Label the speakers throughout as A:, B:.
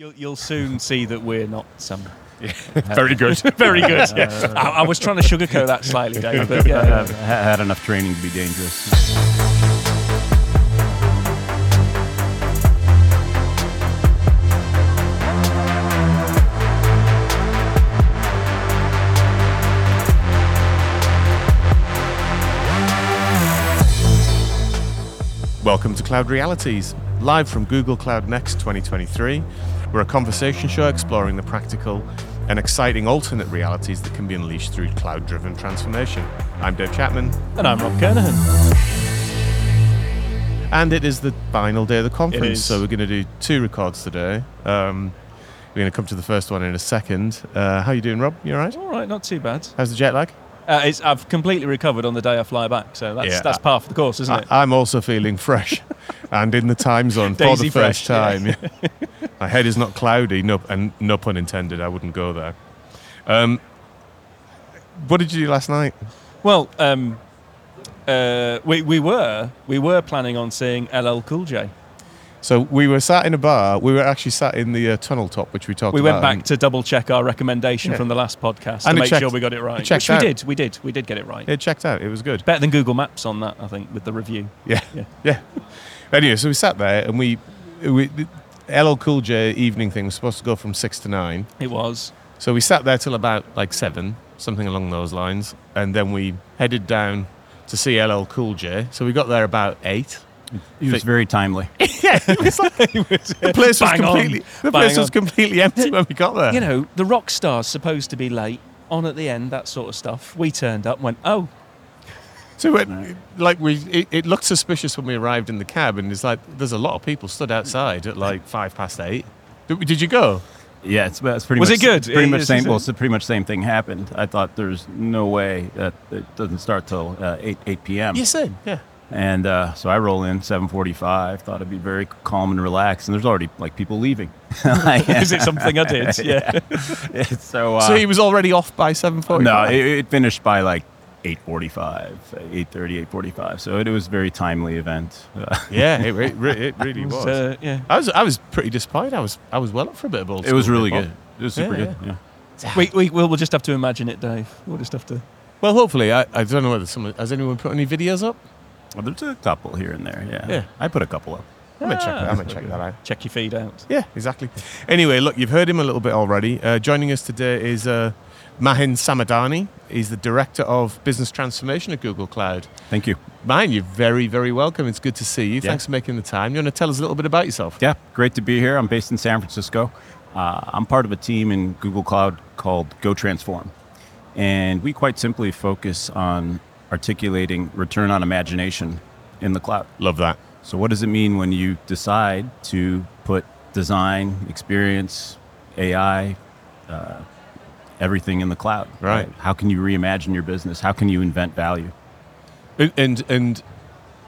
A: You'll, you'll soon see that we're not some.
B: Uh, very good.
A: Very good. Yeah. I, I was trying to sugarcoat that slightly, Dave. But yeah, yeah.
C: I've ha- had enough training to be dangerous.
B: Welcome to Cloud Realities, live from Google Cloud Next 2023. We're a conversation show exploring the practical and exciting alternate realities that can be unleashed through cloud driven transformation. I'm Dave Chapman,
A: And I'm Rob Kernahan.
B: and it is the final day of the conference, so we're going to do two records today. Um, we're going to come to the first one in a second. Uh, how are you doing, Rob? You all right?
A: All right, not too bad.
B: How's the jet lag?
A: Uh, it's, I've completely recovered on the day I fly back, so that's
B: Yeah.
A: that's par for the course, isn't it?
B: I, I'm also feeling fresh and in the time zone for the first
A: fresh,
B: time. yeah. My head is not cloudy, no, and no pun intended. I wouldn't go there. Um, what did you do last night?
A: well, um, uh, we we were we were planning on seeing LL Cool J.
B: So we were sat in a bar. We were actually sat in the uh, tunnel top, which we talked
A: We went back to double check our recommendation
B: Yeah.
A: from the last podcast
B: And
A: to make
B: checked-
A: sure we got it right.
B: it checked
A: Which
B: out.
A: we did. We did. We did get it right.
B: It checked out. It was good.
A: Better than Google Maps on that, I think, with the review.
B: Yeah,
A: Yeah.
B: yeah. Anyway, so we sat there, and we, we LL Cool J evening thing was supposed to go from six to nine.
A: It was.
B: So we sat there till about like seven, something along those lines, and then we headed down to see LL Cool J. So we got there about eight.
C: He was very timely.
B: yeah, it was like the place was
A: Bang on.
B: completely the
A: Bang
B: place was
A: on.
B: completely empty when we got there.
A: You know, the rock star's supposed to be late, on at the end, that sort of stuff. We turned up and went, oh,
B: so it, like we, it, it looked suspicious when we arrived in the cab, and it's like there's a lot of people stood outside at like five past eight. Did, did you go?
C: Yeah, it's, it's pretty
A: Was
C: much
A: it good?
C: Pretty much same. Well, it's pretty much same thing happened. I thought there's no way that it doesn't start till uh, eight eight p.m.
B: You said, yeah.
C: And uh, so I roll in 7:45. Thought it'd be very calm and relaxed, and there's already like people leaving.
A: is it something I did? Yeah.
C: so uh,
B: so he was already off by seven forty.
C: no, it, it finished by like 8:45, 8:30, 8:45. So it, was a very timely event. Uh,
B: yeah, it, re- re- it really was.
A: was, uh, yeah.
B: I was I was pretty disappointed. I was I was well up for a bit of old
C: it was really good. It was super
B: Yeah,
C: good.
B: yeah.
C: Yeah.
A: We, we, we'll, we'll just have to imagine it, Dave. We'll just have to.
B: Well, hopefully, I, I don't know whether someone has anyone put any videos up.
C: Well, there's a couple here and there. Yeah.
B: Yeah.
C: I put a couple up.
B: I'm gonna check.
A: Ah,
B: that- I'm gonna check that out.
A: Check your feed out.
B: Yeah, exactly. Anyway, look, you've heard him a little bit already. Uh, joining us today is uh, Mahin Samadani. He's the director of business transformation at Google Cloud.
C: Thank you.
B: Mahin, you're very, very welcome. It's good to see you.
C: Yeah.
B: Thanks for making the time. You want to tell us a little bit about yourself?
C: Yeah, great to be here. I'm based in San Francisco. Uh, I'm part of a team in Google Cloud called Go Transform. And we quite simply focus on articulating return on imagination in the cloud.
B: Love that.
C: So, what does it mean when you decide to put design, experience, AI, uh, everything in the cloud?
B: Right.
C: How can you reimagine your business? How can you invent value?
B: And, and and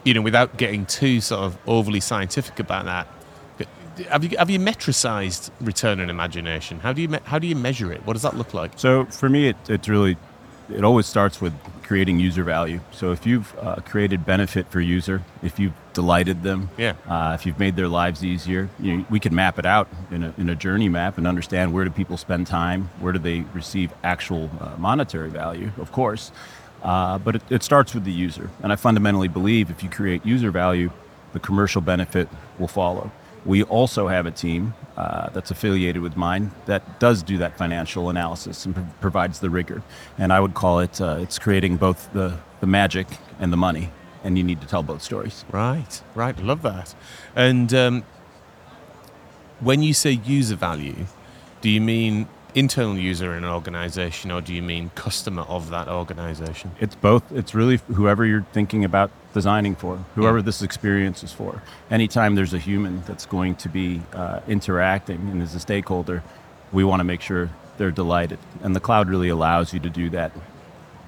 B: you know, without getting too sort of overly scientific about that, have you have you metricized return on imagination? How do you me- how do you measure it? What does that look like?
C: So for me, it, it's really, it always starts with creating user value. So if you've uh, created benefit for user, if you've delighted them,
B: Yeah.
C: uh, if you've made their lives easier, you know, we can map it out in a, in a journey map and understand where do people spend time, where do they receive actual uh, monetary value, of course. Uh, but it, it starts with the user. And I fundamentally believe if you create user value, the commercial benefit will follow. We also have a team uh, that's affiliated with mine that does do that financial analysis and pro- provides the rigor. And I would call it uh, it's creating both the, the magic and the money. And you need to tell both stories.
B: Right, right. Love that. And um, when you say user value, do you mean internal user in an organization or do you mean customer of that organization?
C: It's both. It's really whoever you're thinking about designing for, whoever this experience is for. Anytime there's a human that's going to be uh, interacting and is a stakeholder, we want to make sure they're delighted. And the cloud really allows you to do that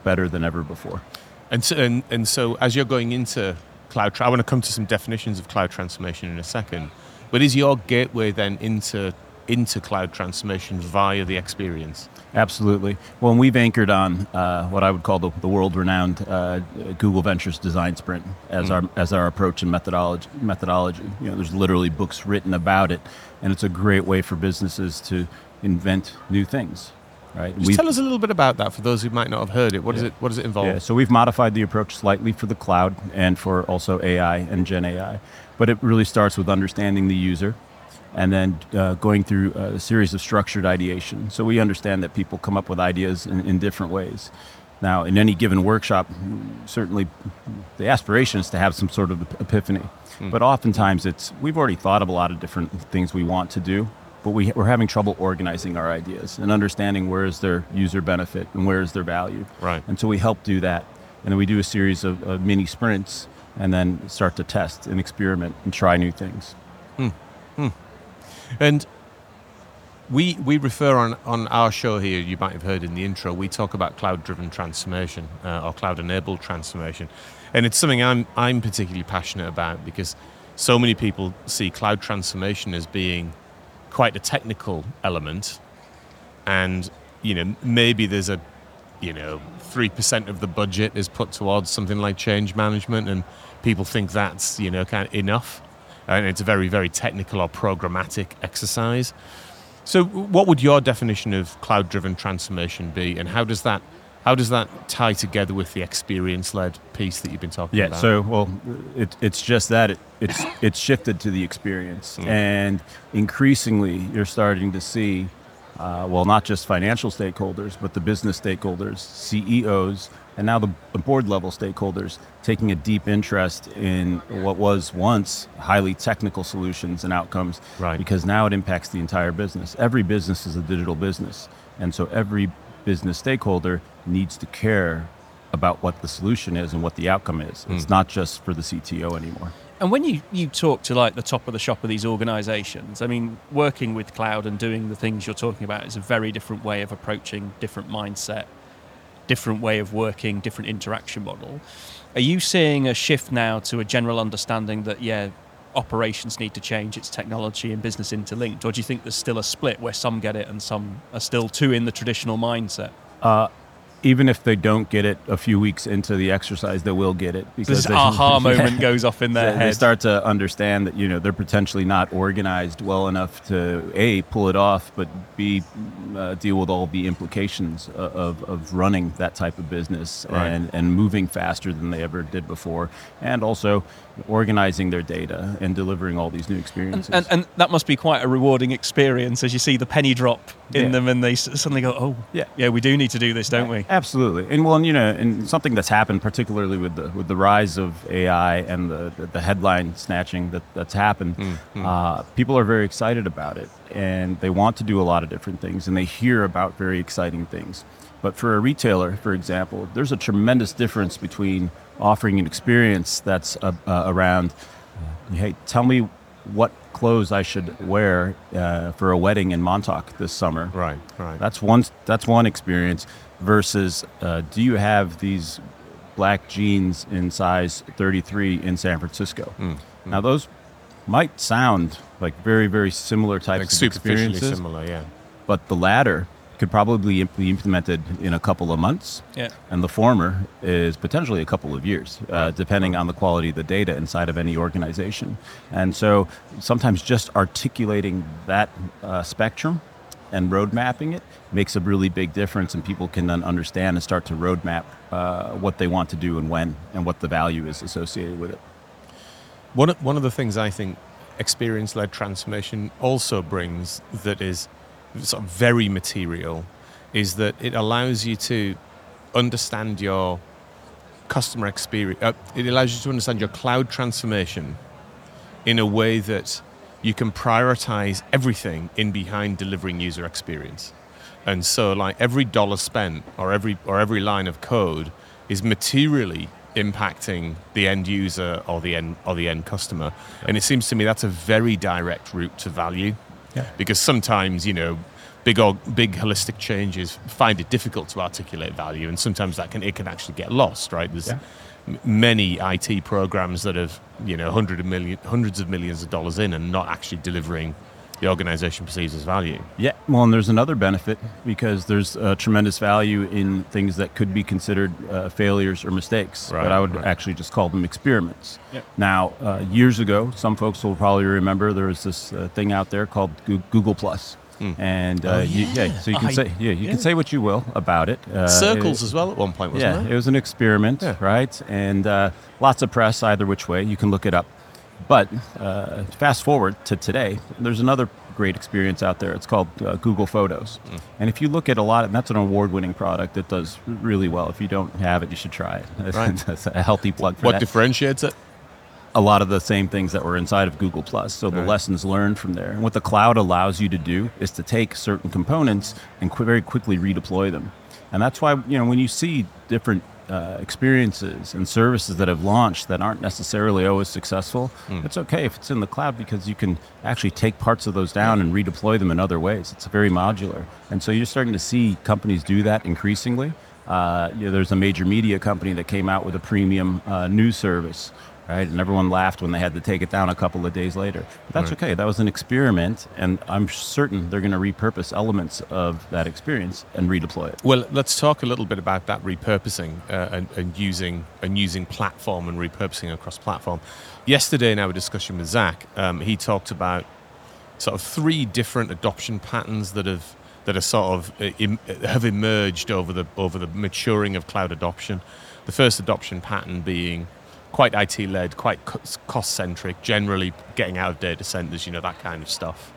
C: better than ever before.
B: And so, and, and so as you're going into cloud, I want to come to some definitions of cloud transformation in a second. But is your gateway then into into cloud transformation via the experience.
C: Absolutely. Well, and we've anchored on uh, what I would call the, the world-renowned uh, Google Ventures Design Sprint as our as our approach and methodology. Methodology. You know, there's literally books written about it, and it's a great way for businesses to invent new things. Right.
B: Just
C: We've-
B: tell us a little bit about that for those who might not have heard it. What does
C: Yeah.
B: it What does it involve?
C: Yeah, so we've modified the approach slightly for the cloud and for also AI and Gen AI. But it really starts with understanding the user and then uh, going through uh, a series of structured ideation. So we understand that people come up with ideas in, in different ways. Now, in any given workshop, certainly the aspiration is to have some sort of epiphany. Hmm. But oftentimes it's, we've already thought of a lot of different things we want to do, but we, we're having trouble organizing our ideas and understanding where is their user benefit and where is their value.
B: Right.
C: And so we help do that. And then we do a series of, of mini sprints and then start to test and experiment and try new things. Hmm. Hmm.
B: And we we refer on on our show here. You might have heard in the intro. We talk about cloud-driven transformation uh, or cloud-enabled transformation, and it's something I'm I'm particularly passionate about because so many people see cloud transformation as being quite a technical element, and you know maybe there's a you know three percent of the budget is put towards something like change management, and people think that's you know kind of enough, and it's a very very technical or programmatic exercise. So, what would your definition of cloud-driven transformation be, and how does that how does that tie together with the experience-led piece that you've been talking
C: Yeah.
B: about? Yeah.
C: So, well, it, it's just that it, it's it's shifted to the experience, and increasingly you're starting to see, uh, well, not just financial stakeholders, but the business stakeholders, CEOs, and now the, the board level stakeholders taking a deep interest in what was once highly technical solutions and outcomes,
B: Right.
C: Because now it impacts the entire business. Every business is a digital business, and so every business stakeholder needs to care about what the solution is and what the outcome is. Hmm. It's not just for the CTO anymore.
A: And when you, you talk to like the top of the shop of these organizations, I mean, working with cloud and doing the things you're talking about is a very different way of approaching different mindset, different way of working, different interaction model. Are you seeing a shift now to a general understanding that, yeah, operations need to change, it's technology and business interlinked? Or do you think there's still a split where some get it and some are still too in the traditional mindset?
C: Uh, Even if they don't get it a few weeks into the exercise, they will get it because
A: This
C: they-
A: aha moment goes off in their
C: head. they start to understand that you know they're potentially not organized well enough to a pull it off, but b uh, deal with all the implications of, of, of running that type of business
B: Right.
C: and and moving faster than they ever did before, and also organizing their data and delivering all these new experiences.
A: and, and that must be quite a rewarding experience as you see the penny drop in
C: Yeah.
A: them and they suddenly go, oh,
C: Yeah.
A: yeah, we do need to do this, don't we?
C: Absolutely, and well, and, you know, and something that's happened, particularly with the with the rise of AI and the the, the headline snatching that that's happened, uh, people are very excited about it, and they want to do a lot of different things, and they hear about very exciting things. But for a retailer, for example, there's a tremendous difference between offering an experience that's uh, uh, around, hey, tell me what clothes I should wear uh, for a wedding in Montauk this summer.
B: right, right.
C: That's one. That's one experience. Versus, uh, do you have these black jeans in size 33 in San Francisco?
B: Hmm,
C: Now, those might sound like very, very similar types
B: like
C: of experiences,
B: similar, yeah.
C: but the latter could probably be implemented in a couple of months,
A: Yeah.
C: and the former is potentially a couple of years, uh, depending on the quality of the data inside of any organization. And so, sometimes just articulating that uh, spectrum and road mapping it makes a really big difference, and people can then understand and start to roadmap uh, what they want to do and when, and what the value is associated with it.
B: One of, one of the things I think experience-led transformation also brings that is sort of very material is that it allows you to understand your customer experience. Uh, it allows you to understand your cloud transformation in a way that you can prioritize everything in behind delivering user experience. And so like every dollar spent or every or every line of code is materially impacting the end user or the end or the end customer. And it seems to me that's a very direct route to value.
C: Yeah.
B: Because sometimes, you know, big or big holistic changes find it difficult to articulate value and sometimes that can it can actually get lost, right? There's
C: Yeah.
B: m- many IT programs that have, you know, hundreds of million hundreds of millions of dollars in and not actually delivering the organization perceives as value.
C: Yeah, well, and there's another benefit because there's uh, tremendous value in things that could be considered uh, failures or mistakes,
B: Right,
C: but I would
B: right.
C: actually just call them experiments.
A: Yep.
C: Now, uh, years ago, some folks will probably remember there was this uh, thing out there called Goo- Google Plus. And uh,
A: Oh,
C: you, yeah,
A: yeah.
C: so you can
A: I-
C: say yeah, you
A: yeah.
C: can say what you will about it. Uh,
B: Circles
C: it-
B: as well at one point, wasn't
C: yeah,
B: it?
C: it was an experiment,
B: Yeah.
C: right? And uh, lots of press either which way. You can look it up. But uh, fast forward to today, there's another great experience out there. It's called uh, Google Photos.
B: Mm.
C: And if you look at a lot, and that's an award-winning product that does really well. If you don't have it, you should try it.
B: Right.
C: that's a healthy plug for
B: What
C: that
B: differentiates it?
C: a lot of the same things that were inside of Google Plus. So the
B: Right.
C: lessons learned from there. And what the cloud allows you to do is to take certain components and qu- very quickly redeploy them. And that's why you know when you see different uh, experiences and services that have launched that aren't necessarily always successful, it's okay if it's in the cloud because you can actually take parts of those down and redeploy them in other ways. It's very modular, and so you're starting to see companies do that increasingly. Uh, you know, there's a major media company that came out with a premium uh, news service, right? And everyone laughed when they had to take it down a couple of days later. But that's
B: Right.
C: okay. That was an experiment, and I'm certain they're going to repurpose elements of that experience and redeploy it.
B: Well, let's talk a little bit about that repurposing uh, and, and using and using platform and repurposing across platform. Yesterday, in our discussion with Zach, um, he talked about sort of three different adoption patterns that have that are sort of uh, have emerged over the over the maturing of cloud adoption. The first adoption pattern being quite IT led, quite cost centric, generally getting out of data centers, you know that kind of stuff.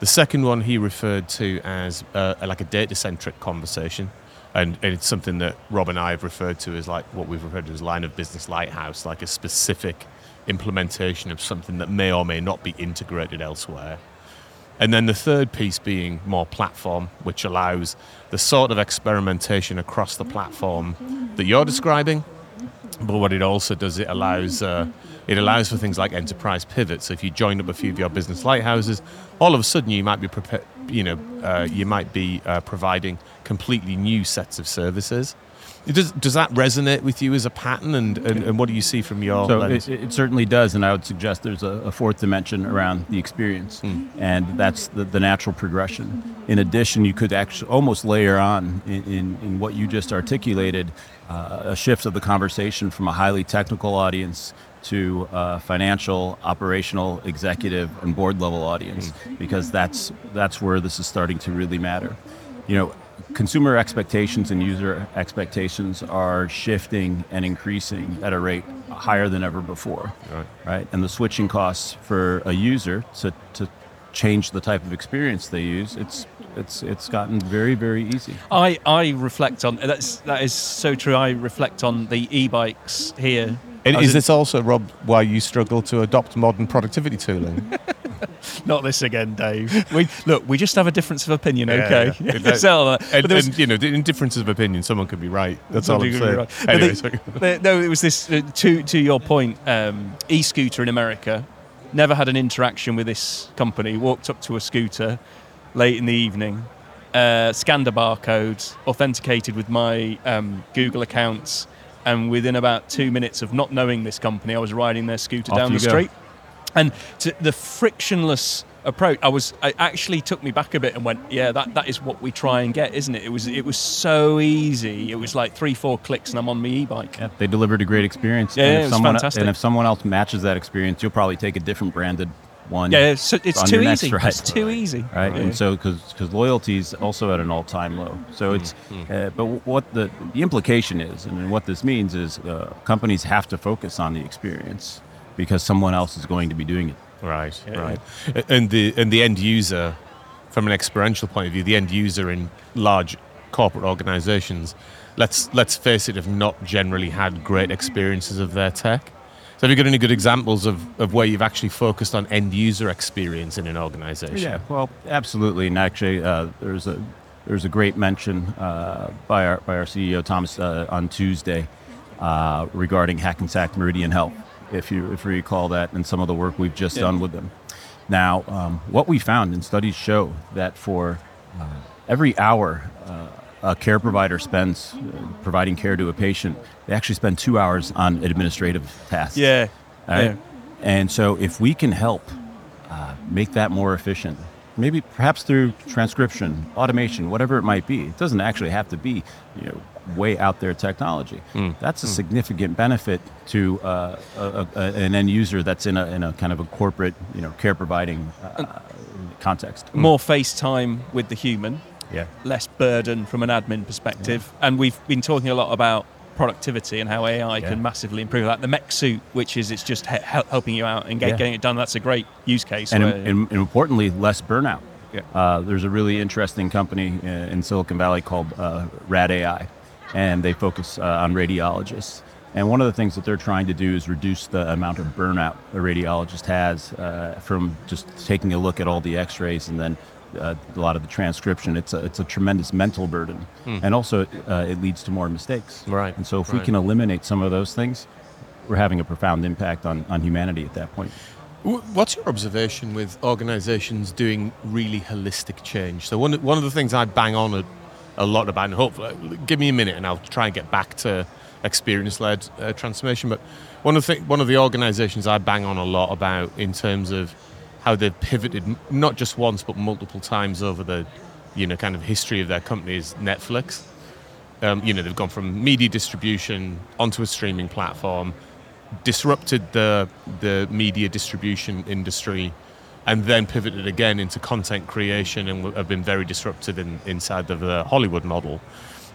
B: The second one he referred to as uh, like a data centric conversation. And, and it's something that Rob and I have referred to as like what we've referred to as line of business lighthouse, like a specific implementation of something that may or may not be integrated elsewhere. And then the third piece being more platform, which allows the sort of experimentation across the platform that you're describing. But what it also does, it allows uh, it allows for things like enterprise pivots. So if you join up a few of your business lighthouses, all of a sudden you might be prepa- you know uh, you might be uh, providing completely new sets of services. Does does that resonate with you as a pattern, and, and, and what do you see from your
C: So
B: lens?
C: it, it certainly does, and I would suggest there's a, a fourth dimension around the experience, and that's the, the natural progression. In addition, you could actually almost layer on in, in, in what you just articulated uh, a shift of the conversation from a highly technical audience to a financial, operational, executive, and board level audience, because that's that's where this is starting to really matter. You know, consumer expectations and user expectations are shifting and increasing at a rate higher than ever before.
B: Right.
C: Right. And the switching costs for a user to, to change the type of experience they use, it's it's it's gotten very, very easy.
A: I, I reflect on that's that is so true. I reflect on the e-bikes here.
B: And is
A: in-
B: this also, Rob, why you struggle to adopt modern productivity tooling?
A: not this again, Dave? We look, we just have a difference of opinion,
B: Yeah,
A: okay?
B: yeah. That-
A: So, uh,
B: and,
A: was-
B: and, you know, in differences of opinion, someone could be right. That's all I'm saying.
A: right. But
B: Anyway,
A: the- the- no, it was this uh, to to your point. Um, e-scooter in America. Never had an interaction with this company. Walked up to a scooter late in the evening, uh, scanned a barcode, authenticated with my um, Google accounts, and within about two minutes of not knowing this company, I was riding their scooter
C: Off
A: down the
C: go.
A: street. And to the frictionless approach, I was it actually took me back a bit and went, yeah, that, that is what we try and get, isn't it? It was it was so easy. It was like three, four clicks, and I'm on my e-bike.
C: Yeah, they delivered a great experience.
A: Yeah,
C: and if
A: it was
C: someone,
A: fantastic.
C: And if someone else matches that experience, you'll probably take a different branded one.
A: Yeah, so it's too easy.
C: ride.
A: It's too easy.
C: right?
A: Yeah.
C: And so, because loyalty is also at an all-time low. So it's,
A: Mm-hmm.
C: uh, but what the the implication is, and what this means is, uh, companies have to focus on the experience because someone else is going to be doing it.
B: Right,
A: Yeah.
B: right. And the and the end user, from an experiential point of view, the end user in large corporate organisations, let's let's face it, have not generally had great experiences of their tech. So have you got any good examples of, of where you've actually focused on end user experience in an organisation?
C: Yeah, well, absolutely. And actually, uh, there's a there's a great mention uh, by our by our CEO Thomas uh, on Tuesday uh, regarding Hackensack Meridian Health, if you if you recall that, and some of the work we've just
A: Yeah.
C: done with them. Now, um, what we found and studies show that for uh, every hour uh, a care provider spends uh, providing care to a patient, they actually spend two hours on administrative tasks.
A: Yeah.
C: Right?
A: Yeah.
C: And so if we can help uh, make that more efficient. Maybe perhaps through transcription, automation, whatever it might be. It doesn't actually have to be, you know, way out there technology. That's a significant benefit to uh, a, a, an end user that's in a, in a kind of a corporate, you know, care providing uh, context.
A: More face time with the human,
C: Yeah.
A: less burden from an admin perspective. And we've been talking a lot about productivity and how AI
C: Yeah.
A: can massively improve that. The mech suit, which is it's just he- helping you out and get,
C: Yeah.
A: getting it done. That's a great use case.
C: and,
A: where-
C: and, and importantly, less burnout.
A: Yeah.
C: Uh, there's a really interesting company uh, in Silicon Valley called uh, Rad AI, and they focus uh, on radiologists. And one of the things that they're trying to do is reduce the amount of burnout a radiologist has uh, from just taking a look at all the X-rays and then uh, a lot of the transcription. It's a, it's a tremendous mental burden, and also uh, it leads to more mistakes.
B: Right,
C: And so if we can eliminate some of those things, we're having a profound impact on, on humanity at that point.
B: What's your observation with organisations doing really holistic change? So one one of the things I bang on a, a lot about, and hopefully, give me a minute, and I'll try and get back to experience-led uh, transformation. But one of the thi- one of the organisations I bang on a lot about in terms of how they've pivoted, not just once but multiple times over the, you know, kind of history of their company is Netflix. Um, you know, they've gone from media distribution onto a streaming platform, disrupted the the media distribution industry, and then pivoted again into content creation and have been very disruptive in, inside of the Hollywood model.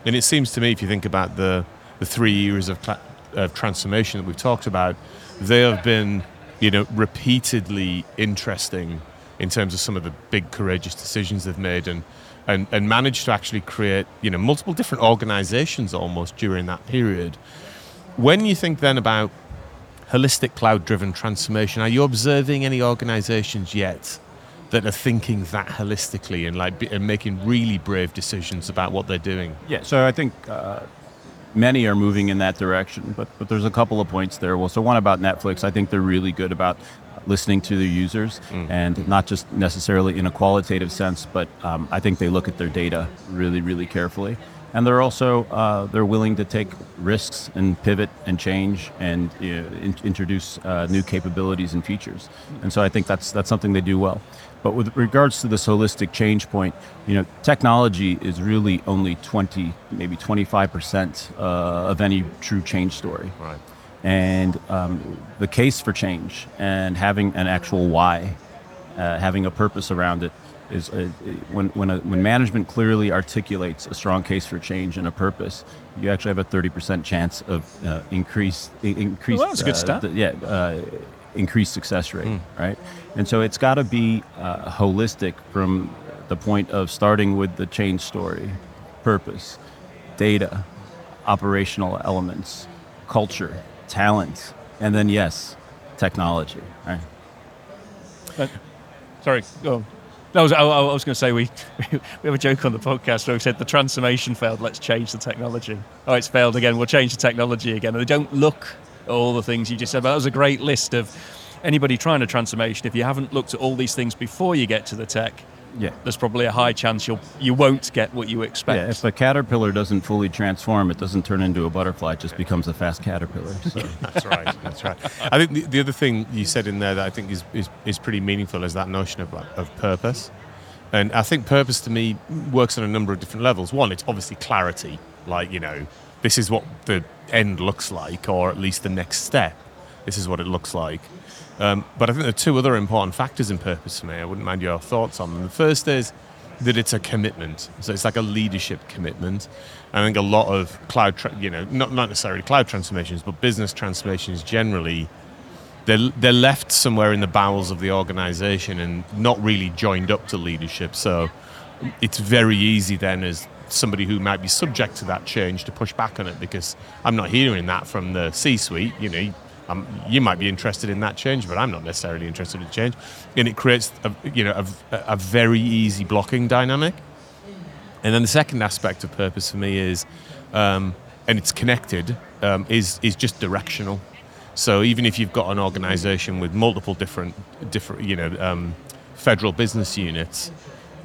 B: And it seems to me, if you think about the the three years of, cla of transformation that we've talked about, they have been, you know, repeatedly interesting in terms of some of the big courageous decisions they've made and. And, and managed to actually create, you know, multiple different organizations almost during that period. When you think then about holistic cloud driven transformation are you observing any organizations yet that are thinking that holistically and like and making really brave decisions about what they're doing
C: Yeah, so I think uh, many are moving in that direction, but but there's a couple of points there. Well, so one about Netflix, I think they're really good about listening to their users, and not just necessarily in a qualitative sense, but um, I think they look at their data really, really carefully. And they're also uh, they're willing to take risks and pivot and change and you know, in, introduce uh, new capabilities and features. And so I think that's that's something they do well. But with regards to this holistic change point, you know, technology is really only 20, maybe 25 percent uh, of any true change story.
B: right
C: And um, the case for change and having an actual why, uh, having a purpose around it, is uh, when when, a, when management clearly articulates a strong case for change and a purpose, you actually have a 30 percent chance of uh, increase i- increased.
A: Well, that's a good
C: uh,
A: stat.
C: the- yeah, uh, increased success rate, right? And so it's got to be uh, holistic from the point of starting with the change story, purpose, data, operational elements, culture, talent, and then yes, technology. Right?
A: Uh, sorry, go. No, I was, I, I was going to say we we have a joke on the podcast where we said the transformation failed. Let's change the technology. Oh, it's failed again. We'll change the technology again. And they don't look at all the things you just said. But that was a great list of anybody trying a transformation. If you haven't looked at all these things before you get to the tech,
C: Yeah.
A: there's probably a high chance you'll you won't get what you expect.
C: Yeah, if the caterpillar doesn't fully transform, it doesn't turn into a butterfly. It just becomes a fast caterpillar. So.
B: that's right that's right i think the, the other thing you said in there that i think is, is, is pretty meaningful is that notion of, like, of purpose and i think purpose to me works on a number of different levels one it's obviously clarity like you know this is what the end looks like or at least the next step this is what it looks like Um, but I think there are two other important factors in purpose for me. I wouldn't mind your thoughts on them. The first is that it's a commitment. So it's like a leadership commitment. I think a lot of cloud, tra- you know, not, not necessarily cloud transformations, but business transformations generally, they're, they're left somewhere in the bowels of the organization and not really joined up to leadership. So it's very easy then as somebody who might be subject to that change to push back on it because I'm not hearing that from the C-suite. You know, um, you might be interested in that change, but I'm not necessarily interested in change, and it creates a, you know a, a very easy blocking dynamic. And then the second aspect of purpose for me is, um, and it's connected, um, is is just directional. So even if you've got an organisation with multiple different different you know um, federal business units,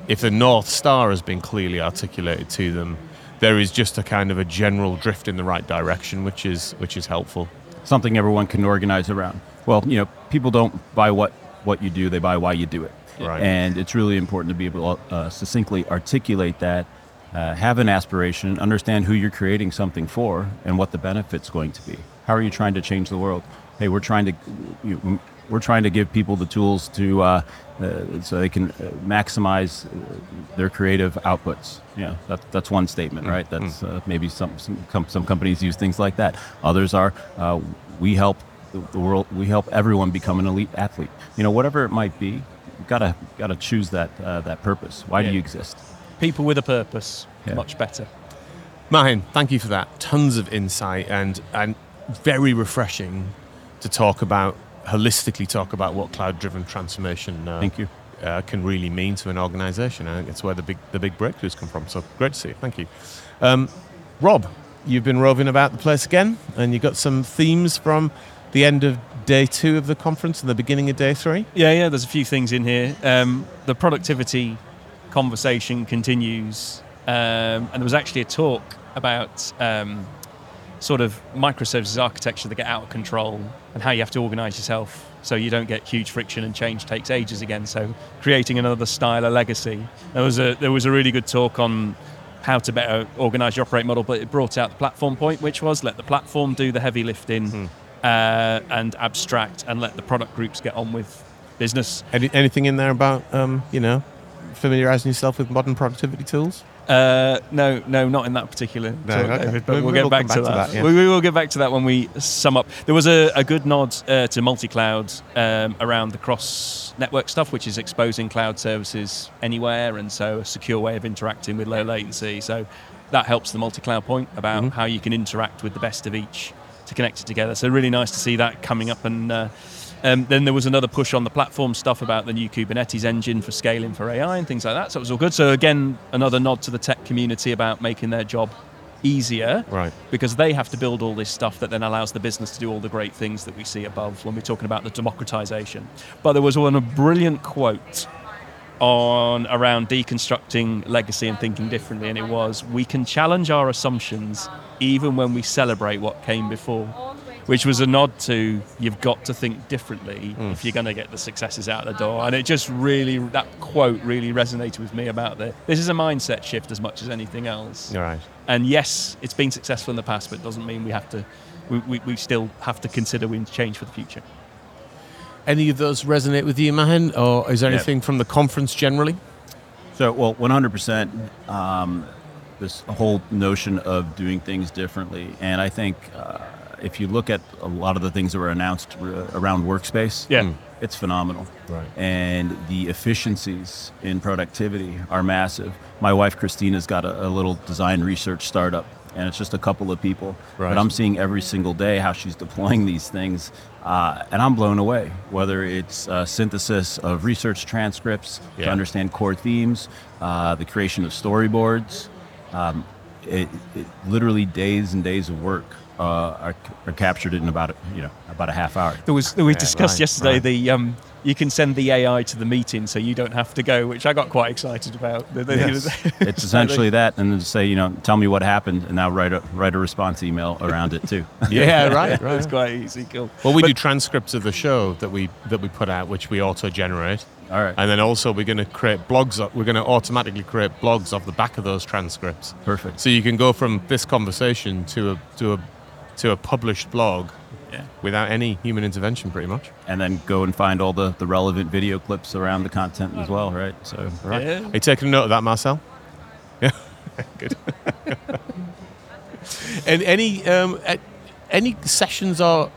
B: if the north star has been clearly articulated to them, there is just a kind of a general drift in the right direction, which is which is helpful.
C: Something everyone can organize around. Well, you know, people don't buy what what you do, they buy why you do it.
B: Right.
C: And it's really important to be able to uh, succinctly articulate that, uh, have an aspiration, understand who you're creating something for, and what the benefit's going to be. How are you trying to change the world? Hey, we're trying to, you, we're trying to give people the tools to uh, uh, so they can uh, maximize uh, their creative outputs. Yeah, that, that's one statement, right? That's uh, maybe some some, com- some companies use things like that. Others are uh, we help the, the world, we help everyone become an elite athlete. You know, whatever it might be, you gotta gotta choose that uh, that purpose. Why
A: Yeah.
C: do you exist?
A: People with a purpose,
C: Yeah.
A: much better.
B: Mahin, thank you for that. Tons of insight and and very refreshing to talk about holistically talk about what cloud-driven transformation uh,
C: Thank you.
B: uh, can really mean to an organization. I think it's where the big the big breakthroughs come from. So great to see you. Thank you, um, Rob. You've been roving about the place again, and you've got some themes from the end of day two of the conference and the beginning of day three.
A: Yeah, yeah. There's a few things in here. Um, the productivity conversation continues, um, and there was actually a talk about um, sort of microservices architecture that get out of control and how you have to organize yourself so you don't get huge friction and change takes ages again. So creating another style of legacy. There was a there was a really good talk on how to better organize your operate model, but it brought out the platform point, which was let the platform do the heavy lifting uh, and abstract, and let the product groups get on with business.
B: Any, anything in there about um, you know familiarizing yourself with modern productivity tools?
A: Uh, no, no, not in that particular
B: No,
A: talk,
B: okay.
A: David, but
B: We-
A: we'll,
B: we'll
A: get back, to,
B: back to
A: that.
B: that, yeah.
A: we, we will get back to that when we sum up. There was a, a good nod uh, to multi-cloud um, around the cross-network stuff, which is exposing cloud services anywhere, and so a secure way of interacting with low latency. So that helps the multi-cloud point about
B: Mm-hmm.
A: how you can interact with the best of each to connect it together. So really nice to see that coming up and. Uh, um, then there was another push on the platform stuff about the new Kubernetes engine for scaling for AI and things like that. So it was all good. So again, another nod to the tech community about making their job easier
B: Right.
A: because they have to build all this stuff that then allows the business to do all the great things that we see above when we're talking about the democratization. But there was one a brilliant quote on around deconstructing legacy and thinking differently, and it was we can challenge our assumptions even when we celebrate what came before. Which was a nod to you've got to think differently if you're going to get the successes out the door, and it just really that quote really resonated with me about the this is a mindset shift as much as anything else.
B: All right.
A: And yes, it's been successful in the past, but it doesn't mean we have to. We, we, we still have to consider we change for the future.
B: Any of those resonate with you, Mahin, or is there
C: Yeah.
B: anything from the conference generally?
C: So, well, 100%. Um, this whole notion of doing things differently, and I think uh, if you look at a lot of the things that were announced around workspace,
A: Yeah.
C: it's phenomenal.
B: Right.
C: And the efficiencies in productivity are massive. My wife Christina's got a, a little design research startup, and it's just a couple of people.
B: Right.
C: But I'm seeing every single day how she's deploying these things, uh, and I'm blown away. Whether it's uh, synthesis of research transcripts
B: Yeah.
C: to understand core themes, uh, the creation of storyboards, um, it, it literally days and days of work uh, are, are captured it in about a, you know about a half hour.
A: There was we discussed
B: right,
A: yesterday
B: right.
A: the um, you can send the AI to the meeting so you don't have to go, which I got quite excited about. The- the-
B: Yes.
C: It's essentially that, and then say, you know, tell me what happened, and now write a write a response email around it too.
B: Yeah, right, right.
A: it's quite easy. Cool.
B: Well, we
A: But-
B: do transcripts of the show that we that we put out, which we auto generate,
C: All right,
B: and then also we're going to create blogs. We're going to automatically create blogs off the back of those transcripts,
C: perfect.
B: so you can go from this conversation to a to a to a published blog
A: Yeah.
B: without any human intervention, pretty much.
C: And then go and find all the, the relevant video clips around the content as well, right? So
B: Right.
A: Yeah.
B: Are you taking a note of that, Marcel? Yeah, good. and any um, any sessions or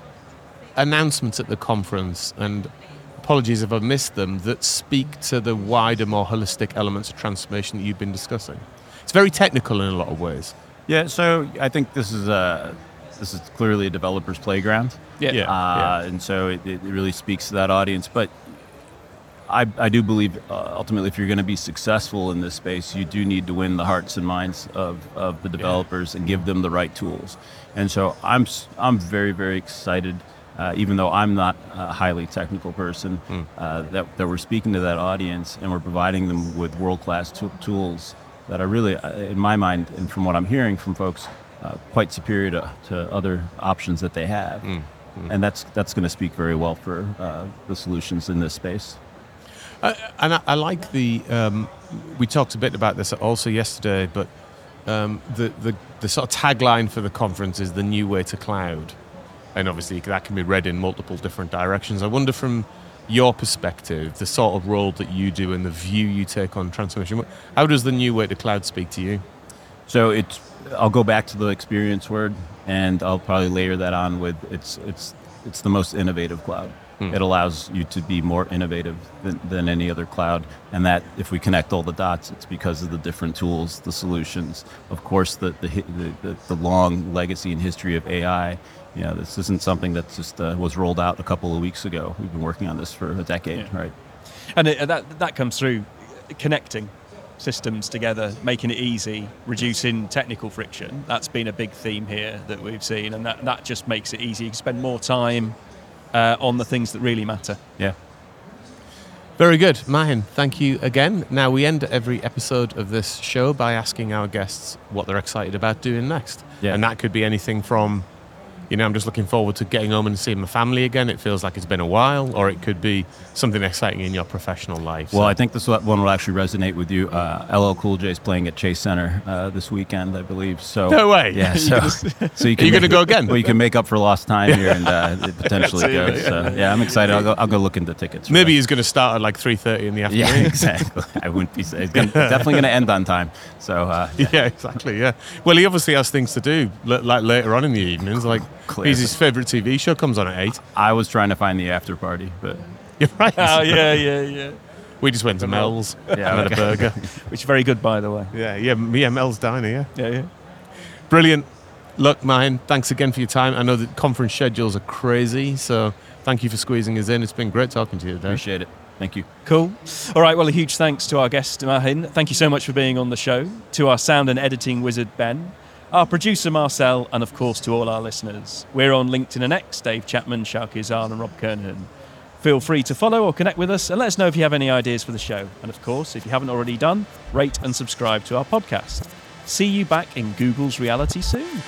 B: announcements at the conference, and apologies if I've missed them, that speak to the wider, more holistic elements of transformation that you've been discussing. It's very technical in a lot of ways.
C: yeah, so I think this is a this is clearly a developer's playground.
A: Yeah.
B: Yeah.
C: uh, and so it, it really speaks to that audience. But I, I do believe uh, ultimately, if you're going to be successful in this space, you do need to win the hearts and minds of, of the developers and give them the right tools. And so I'm s- I'm very very excited. Uh, even though I'm not a highly technical person, uh, that, that we're speaking to that audience and we're providing them with world-class tool tools that are really, uh, in my mind, and from what I'm hearing from folks, uh, quite superior to, to other options that they have. and that's that's going to speak very well for uh, the solutions in this space.
B: Uh, and I, I like the. Um, we talked a bit about this also yesterday, but um, the, the the sort of tagline for the conference is the new way to cloud, and obviously that can be read in multiple different directions. I wonder from your perspective, the sort of role that you do and the view you take on transformation. How does the new way to cloud speak to you?
C: So it's. I'll go back to the experience word, and I'll probably layer that on with it's it's it's the most innovative cloud. Hmm. It allows you to be more innovative than, than any other cloud, and that if we connect all the dots, it's because of the different tools, the solutions. Of course, the the the, the long legacy and history of AI. You know, this isn't something that just uh, was rolled out a couple of weeks ago. We've been working on this for a decade, yeah. right?
A: And it, that that comes through connecting systems together, making it easy, reducing technical friction. That's been a big theme here that we've seen, and that, that just makes it easy. You can spend more time uh, on the things that really matter.
C: Yeah.
B: Very good. Mahin, thank you again. Now, we end every episode of this show by asking our guests what they're excited about doing next. Yeah. And that could be anything from you know, I'm just looking forward to getting home and seeing my family again. It feels like it's been a while, or it could be something exciting in your professional life.
C: Well, so. I think this one will actually resonate with you. Uh, LL Cool J is playing at Chase Center uh, this weekend, I believe. So
B: no way.
C: Yeah. So,
B: so you can. Are going to go again?
C: Well, you can make up for lost time here and uh, potentially go. So yeah, I'm excited. I'll go. I'll go look into tickets.
B: Maybe he's going to start at like 3:30 in the afternoon.
C: Yeah, exactly. I wouldn't be. It's gonna, definitely going to end on time. So
B: uh, yeah. yeah. exactly. Yeah. Well, he obviously has things to do, like later on in the evenings. Like he's his favorite favorite TV show comes on at eight.
C: I was trying to find the after party, but
B: you're right.
A: Oh yeah, yeah, yeah.
B: We just went to Mel's yeah, and had a burger,
A: which is very good, by the way.
B: Yeah, yeah, yeah. Mel's diner. Yeah,
A: yeah, yeah.
B: Brilliant. Look, Mahin, thanks again for your time. I know the conference schedules are crazy, so thank you for squeezing us in. It's been great talking to you today.
C: Appreciate it. Thank you.
A: Cool. All right. Well, a huge thanks to our guest, Mahin. Thank you so much for being on the show. To our sound and editing wizard, Ben our producer Marcel, and of course to all our listeners. We're on LinkedIn and X, Dave Chapman, Sjoukje Zaal, and Rob Kernahan. Feel free to follow or connect with us and let us know if you have any ideas for the show. And of course, if you haven't already done, rate and subscribe to our podcast. See you back in Google's reality soon.